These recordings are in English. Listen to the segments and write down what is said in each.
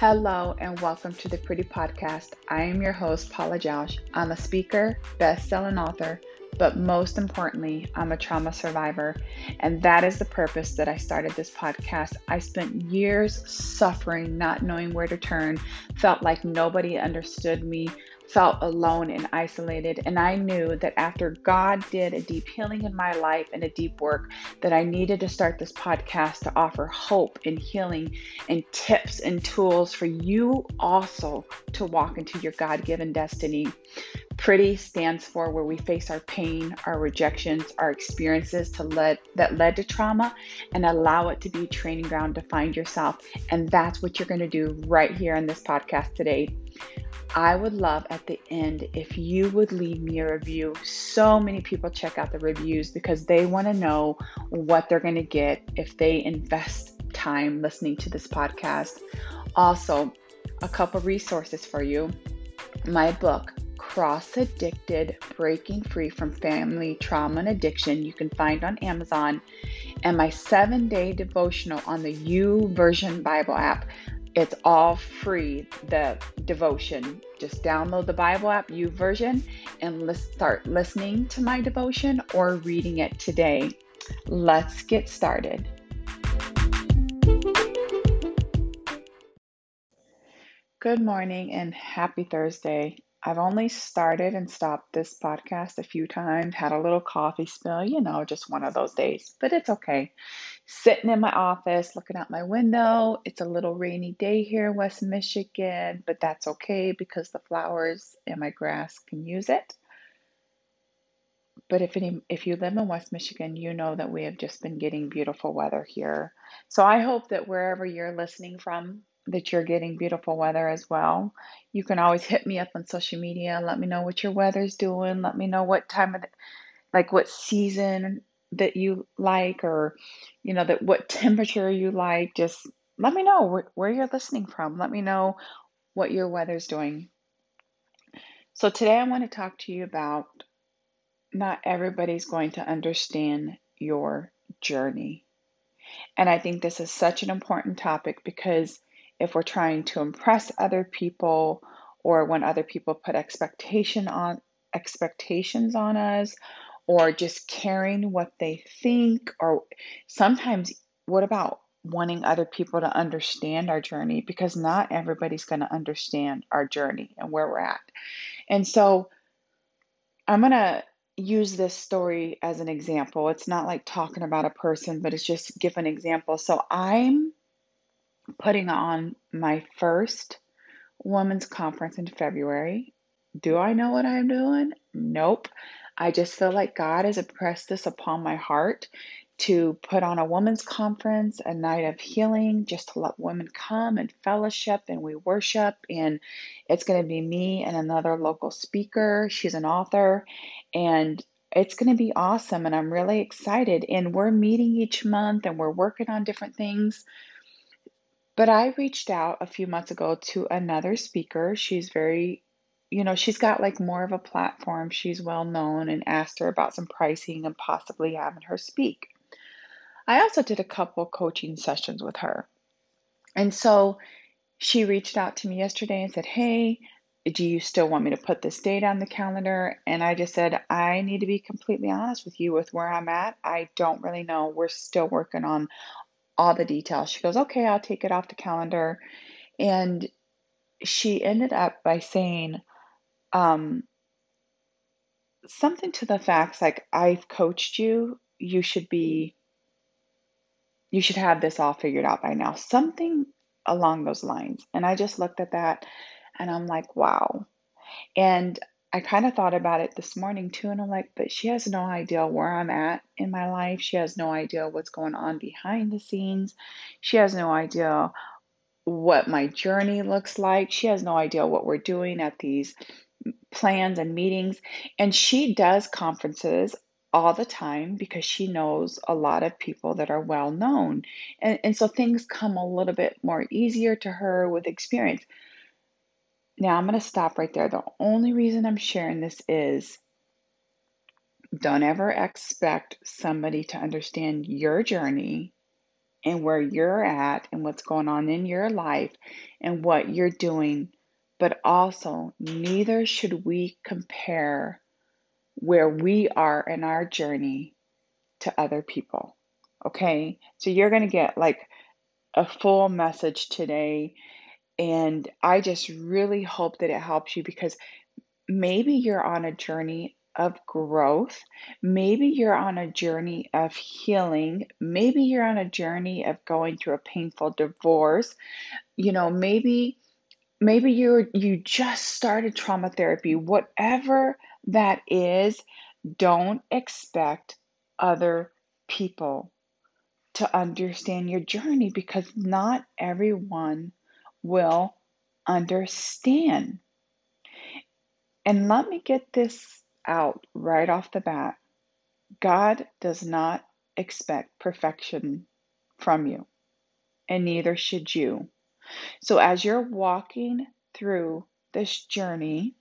Hello and welcome to the Pretty Podcast. I am your host, Paula Jausch. I'm a speaker, best-selling author, but most importantly, I'm a trauma survivor. And that is the purpose that I started this podcast. I spent years suffering, not knowing where to turn, felt like nobody understood me, felt alone and isolated. And I knew that after God did a deep healing in my life and a deep work, that I needed to start this podcast to offer hope and healing and tips and tools for you also to walk into your God given destiny. Pretty stands for where we face our pain, our rejections, our experiences to lead, that led to trauma and allow it to be training ground to find yourself. And that's what you're going to do right here in this podcast today. I would love at the end if you would leave me a review. So many people check out the reviews because they want to know what they're going to get if they invest time listening to this podcast. Also, a couple resources for you. My book, Cross Addicted Breaking Free from Family Trauma and Addiction, you can find on Amazon, and my seven day devotional on the YouVersion Bible app. It's all free, the devotion. Just download the Bible app, YouVersion, and let's start listening to my devotion or reading it today. Let's get started. Good morning and happy Thursday. I've only started and stopped this podcast a few times, had a little coffee spill, you know, just one of those days, but it's okay. Sitting in my office, looking out my window. It's a little rainy day here in West Michigan, but that's okay because the flowers and my grass can use it. But if any, if you live in West Michigan, you know that we have just been getting beautiful weather here. So I hope that wherever you're listening from, that you're getting beautiful weather as well. You can always hit me up on social media. Let me know what your weather's doing. Let me know what time of the, like what season that you like or you know that what temperature you like. Just let me know where, where you're listening from. Let me know what your weather's doing. So today I want to talk to you about not everybody's going to understand your journey. And I think this is such an important topic because if we're trying to impress other people or when other people put expectation on expectations on us or just caring what they think or sometimes what about wanting other people to understand our journey because not everybody's going to understand our journey and where we're at. And so I'm going to use this story as an example. It's not like talking about a person, but it's just give an example. So I'm putting on my first women's conference in February. Do I know what I'm doing? Nope. I just feel like God has impressed this upon my heart to put on a women's conference, a night of healing, just to let women come and fellowship and we worship. And it's going to be me and another local speaker. She's an author, and it's going to be awesome. And I'm really excited. And we're meeting each month and we're working on different things. But I reached out a few months ago to another speaker. She's very, you know, she's got like more of a platform. She's well known and asked her about some pricing and possibly having her speak. I also did a couple coaching sessions with her. And so she reached out to me yesterday and said, Hey, do you still want me to put this date on the calendar? And I just said, I need to be completely honest with you with where I'm at. I don't really know. We're still working on all the details. She goes, okay, I'll take it off the calendar. And she ended up by saying um, something to the facts like, I've coached you, you should be, you should have this all figured out by now. Something along those lines. And I just looked at that and I'm like, wow. And I kind of thought about it this morning too, and I'm like, but she has no idea where I'm at in my life. She has no idea what's going on behind the scenes. She has no idea what my journey looks like. She has no idea what we're doing at these plans and meetings. And she does conferences all the time because she knows a lot of people that are well known. And, and so things come a little bit more easier to her with experience. Now I'm going to stop right there. The only reason I'm sharing this is don't ever expect somebody to understand your journey and where you're at and what's going on in your life and what you're doing. But also, neither should we compare where we are in our journey to other people. Okay? So you're going to get like a full message today. And I just really hope that it helps you because maybe you're on a journey of growth. Maybe you're on a journey of healing. Maybe you're on a journey of going through a painful divorce. You know, maybe maybe you you just started trauma therapy. Whatever that is, don't expect other people to understand your journey because not everyone will understand. And let me get this out right off the bat God does not expect perfection from you, and neither should you. So, as you're walking through this journey,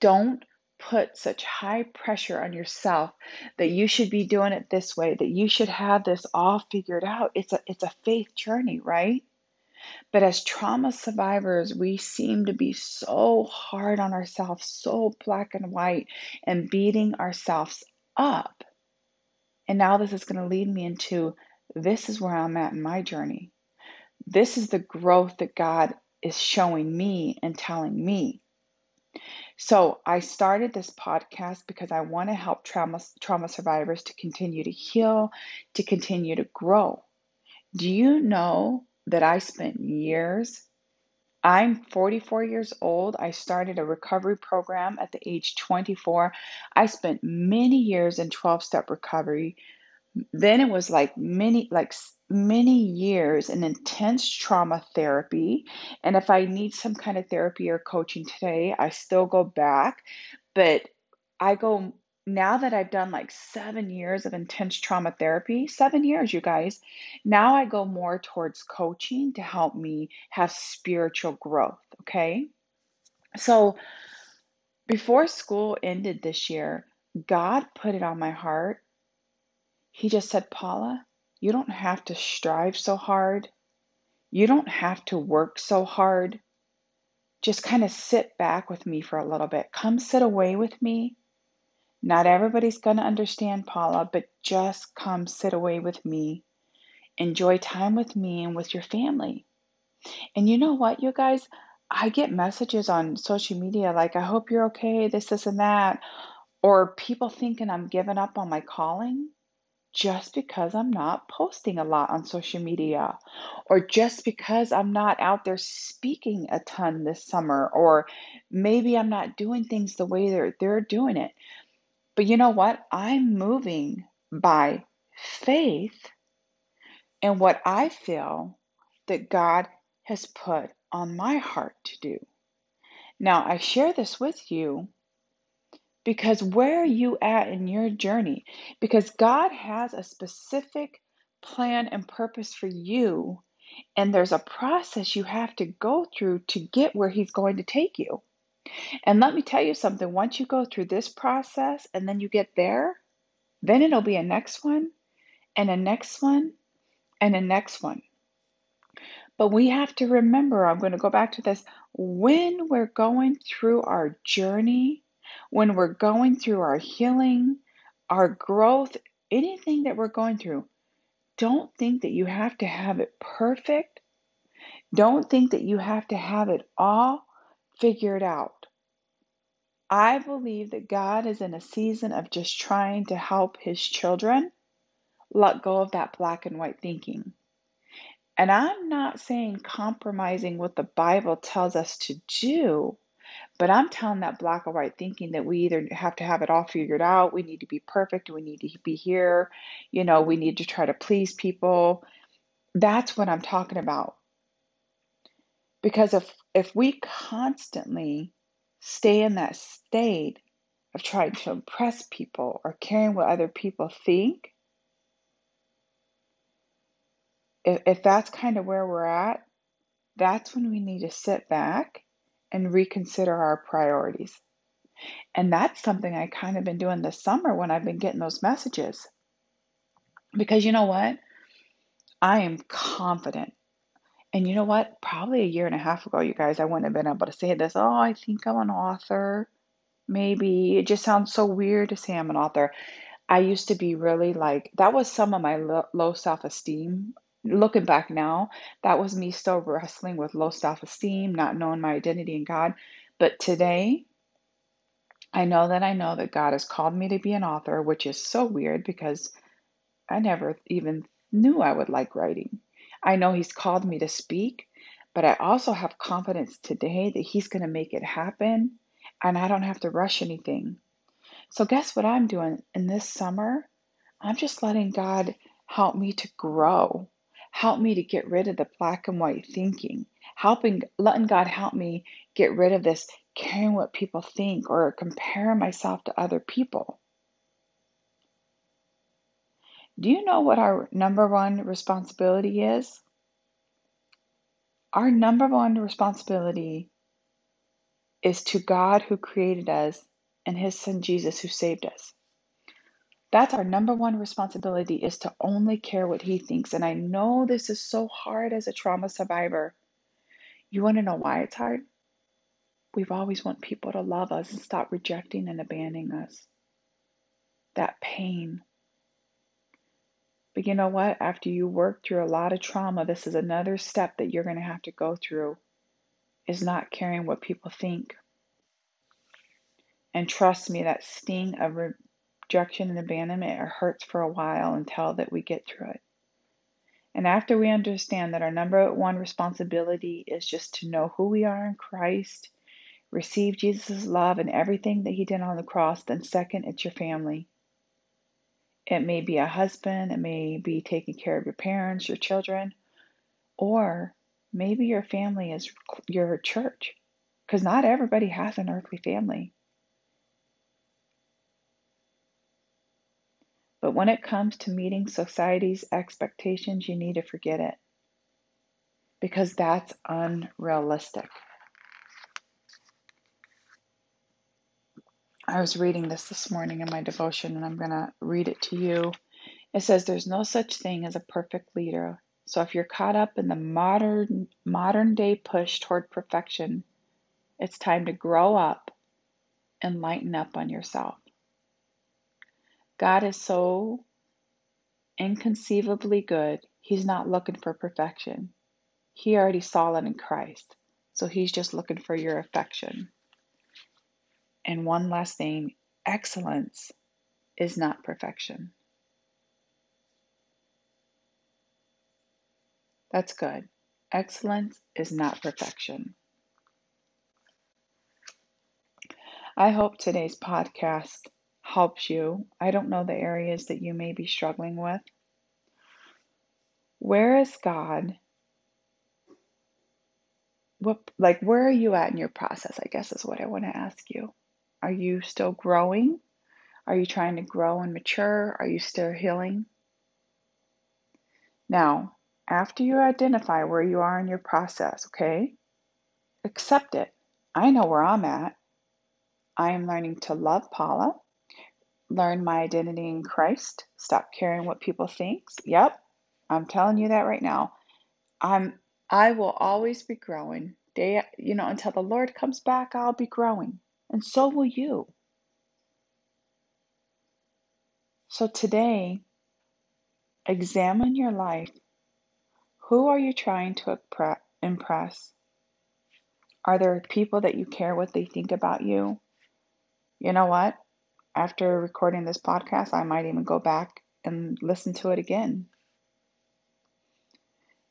don't put such high pressure on yourself that you should be doing it this way, that you should have this all figured out. It's a it's a faith journey, right? But as trauma survivors, we seem to be so hard on ourselves, so black and white, and beating ourselves up. And now this is going to lead me into this is where I'm at in my journey. This is the growth that God is showing me and telling me. So I started this podcast because I want to help trauma trauma survivors to continue to heal, to continue to grow. Do you know that I spent years I'm 44 years old. I started a recovery program at the age 24. I spent many years in 12 step recovery. Then it was like many like many years in intense trauma therapy. And if I need some kind of therapy or coaching today, I still go back, but I go now that I've done like seven years of intense trauma therapy, seven years, you guys, now I go more towards coaching to help me have spiritual growth. Okay. So before school ended this year, God put it on my heart. He just said, Paula, you don't have to strive so hard. You don't have to work so hard. Just kind of sit back with me for a little bit. Come sit away with me not everybody's going to understand Paula, but just come sit away with me. Enjoy time with me and with your family. And you know what, you guys? I get messages on social media like, I hope you're okay, this, this, and that. Or people thinking I'm giving up on my calling just because I'm not posting a lot on social media, or just because I'm not out there speaking a ton this summer, or maybe I'm not doing things the way they're, they're doing it. But you know what? I'm moving by faith and what I feel that God has put on my heart to do. Now, I share this with you because where are you at in your journey? Because God has a specific plan and purpose for you, and there's a process you have to go through to get where He's going to take you. And let me tell you something once you go through this process and then you get there, then it'll be a next one and a next one and a next one. But we have to remember, I'm going to go back to this, when we're going through our journey, when we're going through our healing, our growth, anything that we're going through, don't think that you have to have it perfect. Don't think that you have to have it all figured out. I believe that God is in a season of just trying to help his children let go of that black and white thinking. And I'm not saying compromising what the Bible tells us to do, but I'm telling that black or white thinking that we either have to have it all figured out, we need to be perfect, we need to be here, you know, we need to try to please people. That's what I'm talking about. Because if if we constantly stay in that state of trying to impress people or caring what other people think, if, if that's kind of where we're at, that's when we need to sit back and reconsider our priorities. And that's something I kind of been doing this summer when I've been getting those messages. Because you know what? I am confident. And you know what? Probably a year and a half ago, you guys, I wouldn't have been able to say this. Oh, I think I'm an author. Maybe. It just sounds so weird to say I'm an author. I used to be really like, that was some of my lo low self esteem. Looking back now, that was me still wrestling with low self esteem, not knowing my identity in God. But today, I know that I know that God has called me to be an author, which is so weird because I never even knew I would like writing. I know He's called me to speak, but I also have confidence today that He's going to make it happen and I don't have to rush anything. So, guess what I'm doing in this summer? I'm just letting God help me to grow, help me to get rid of the black and white thinking, helping, letting God help me get rid of this caring what people think or comparing myself to other people. Do you know what our number one responsibility is? Our number one responsibility is to God who created us and his son Jesus who saved us. That's our number one responsibility is to only care what he thinks. And I know this is so hard as a trauma survivor. You want to know why it's hard? We've always want people to love us and stop rejecting and abandoning us. That pain. But you know what? After you work through a lot of trauma, this is another step that you're going to have to go through is not caring what people think. And trust me, that sting of rejection and abandonment, it hurts for a while until that we get through it. And after we understand that our number one responsibility is just to know who we are in Christ, receive Jesus' love and everything that He did on the cross, then second, it's your family. It may be a husband, it may be taking care of your parents, your children, or maybe your family is your church, because not everybody has an earthly family. But when it comes to meeting society's expectations, you need to forget it because that's unrealistic. I was reading this this morning in my devotion and I'm going to read it to you. It says there's no such thing as a perfect leader. So if you're caught up in the modern modern day push toward perfection, it's time to grow up and lighten up on yourself. God is so inconceivably good, He's not looking for perfection. He already saw it in Christ. So He's just looking for your affection. And one last thing excellence is not perfection. That's good. Excellence is not perfection. I hope today's podcast helps you. I don't know the areas that you may be struggling with. Where is God? What like where are you at in your process? I guess is what I want to ask you. Are you still growing? Are you trying to grow and mature? Are you still healing? Now, after you identify where you are in your process, okay? Accept it. I know where I'm at. I am learning to love Paula learn my identity in Christ, stop caring what people think. Yep, I'm telling you that right now. I'm I will always be growing. Day, you know, until the Lord comes back, I'll be growing. And so will you. So today, examine your life. Who are you trying to impress? Are there people that you care what they think about you? You know what? After recording this podcast, I might even go back and listen to it again.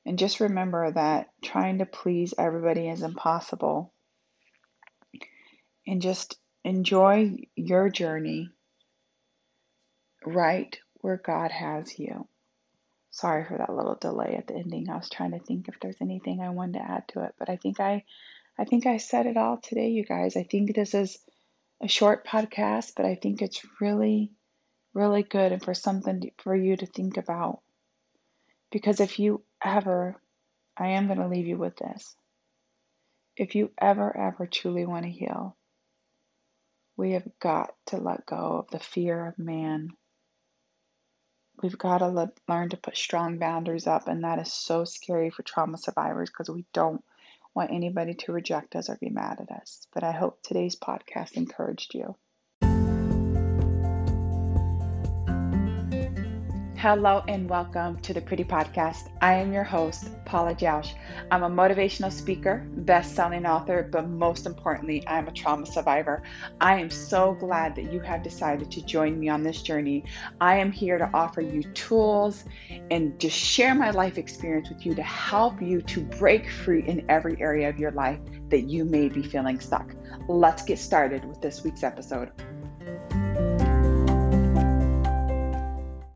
And just remember that trying to please everybody is impossible. And just enjoy your journey right where God has you. Sorry for that little delay at the ending. I was trying to think if there's anything I wanted to add to it, but I think I I think I said it all today, you guys. I think this is a short podcast, but I think it's really, really good and for something for you to think about. Because if you ever, I am going to leave you with this. If you ever, ever truly want to heal, we have got to let go of the fear of man. we've got to le- learn to put strong boundaries up, and that is so scary for trauma survivors because we don't want anybody to reject us or be mad at us. But I hope today's podcast encouraged you. Hello and welcome to the Pretty Podcast. I am your host, Paula Jausch. I'm a motivational speaker, best-selling author, but most importantly, I'm a trauma survivor. I am so glad that you have decided to join me on this journey. I am here to offer you tools and just share my life experience with you to help you to break free in every area of your life that you may be feeling stuck. Let's get started with this week's episode.